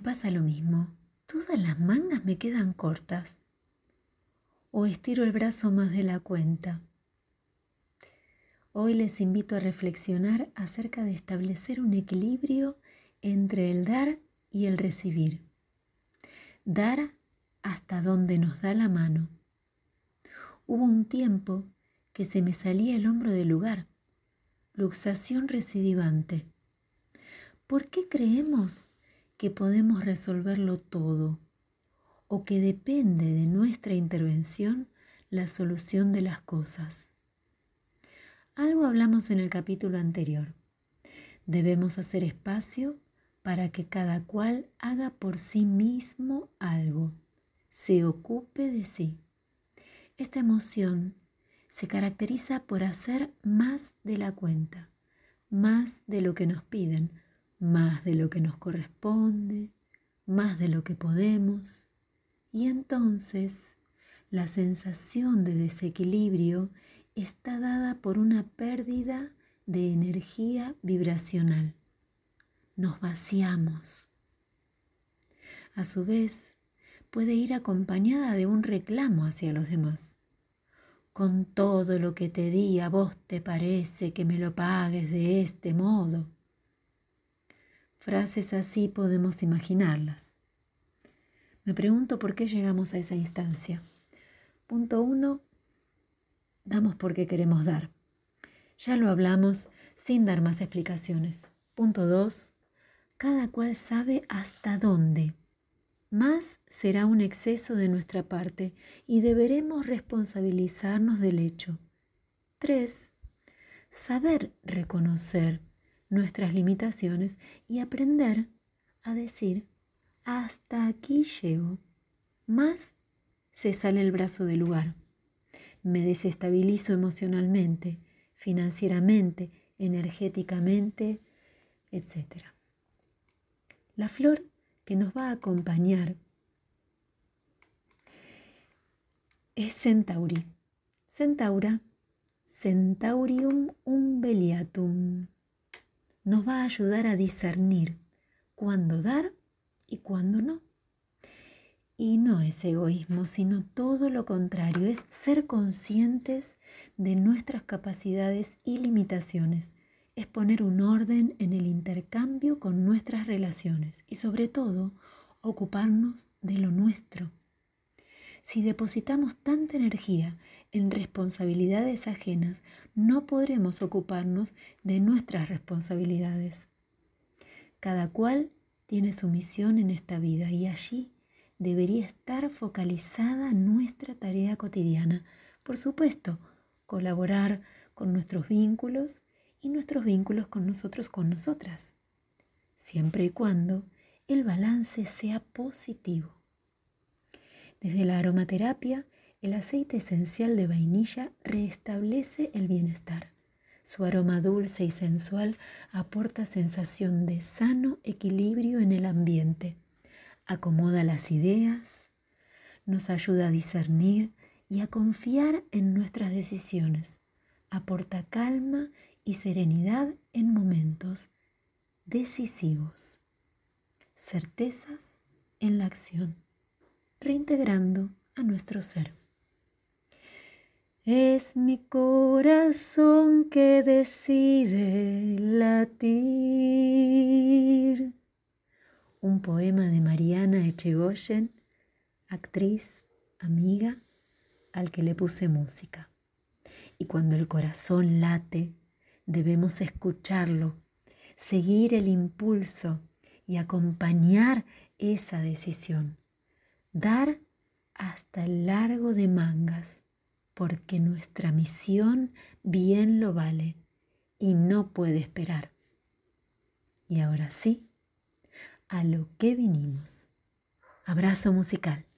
pasa lo mismo. Todas las mangas me quedan cortas. O estiro el brazo más de la cuenta. Hoy les invito a reflexionar acerca de establecer un equilibrio entre el dar y el recibir. Dar hasta donde nos da la mano. Hubo un tiempo que se me salía el hombro del lugar. Luxación recidivante. ¿Por qué creemos que podemos resolverlo todo o que depende de nuestra intervención la solución de las cosas? Algo hablamos en el capítulo anterior. Debemos hacer espacio para que cada cual haga por sí mismo algo, se ocupe de sí. Esta emoción se caracteriza por hacer más de la cuenta, más de lo que nos piden, más de lo que nos corresponde, más de lo que podemos. Y entonces la sensación de desequilibrio está dada por una pérdida de energía vibracional nos vaciamos. A su vez, puede ir acompañada de un reclamo hacia los demás. Con todo lo que te di, a vos te parece que me lo pagues de este modo. Frases así podemos imaginarlas. Me pregunto por qué llegamos a esa instancia. Punto uno, damos porque queremos dar. Ya lo hablamos sin dar más explicaciones. Punto dos, cada cual sabe hasta dónde. Más será un exceso de nuestra parte y deberemos responsabilizarnos del hecho. 3. Saber reconocer nuestras limitaciones y aprender a decir, hasta aquí llego. Más se sale el brazo del lugar. Me desestabilizo emocionalmente, financieramente, energéticamente, etc. La flor que nos va a acompañar es Centauri. Centaura, Centaurium umbeliatum. Nos va a ayudar a discernir cuándo dar y cuándo no. Y no es egoísmo, sino todo lo contrario, es ser conscientes de nuestras capacidades y limitaciones es poner un orden en el intercambio con nuestras relaciones y sobre todo ocuparnos de lo nuestro. Si depositamos tanta energía en responsabilidades ajenas, no podremos ocuparnos de nuestras responsabilidades. Cada cual tiene su misión en esta vida y allí debería estar focalizada nuestra tarea cotidiana. Por supuesto, colaborar con nuestros vínculos y nuestros vínculos con nosotros, con nosotras, siempre y cuando el balance sea positivo. Desde la aromaterapia, el aceite esencial de vainilla restablece el bienestar. Su aroma dulce y sensual aporta sensación de sano equilibrio en el ambiente, acomoda las ideas, nos ayuda a discernir y a confiar en nuestras decisiones, aporta calma y serenidad en momentos decisivos. Certezas en la acción, reintegrando a nuestro ser. Es mi corazón que decide latir. Un poema de Mariana Echegoyen, actriz, amiga, al que le puse música. Y cuando el corazón late, debemos escucharlo, seguir el impulso y acompañar esa decisión. Dar hasta el largo de mangas, porque nuestra misión bien lo vale y no puede esperar. Y ahora sí, a lo que vinimos. Abrazo musical.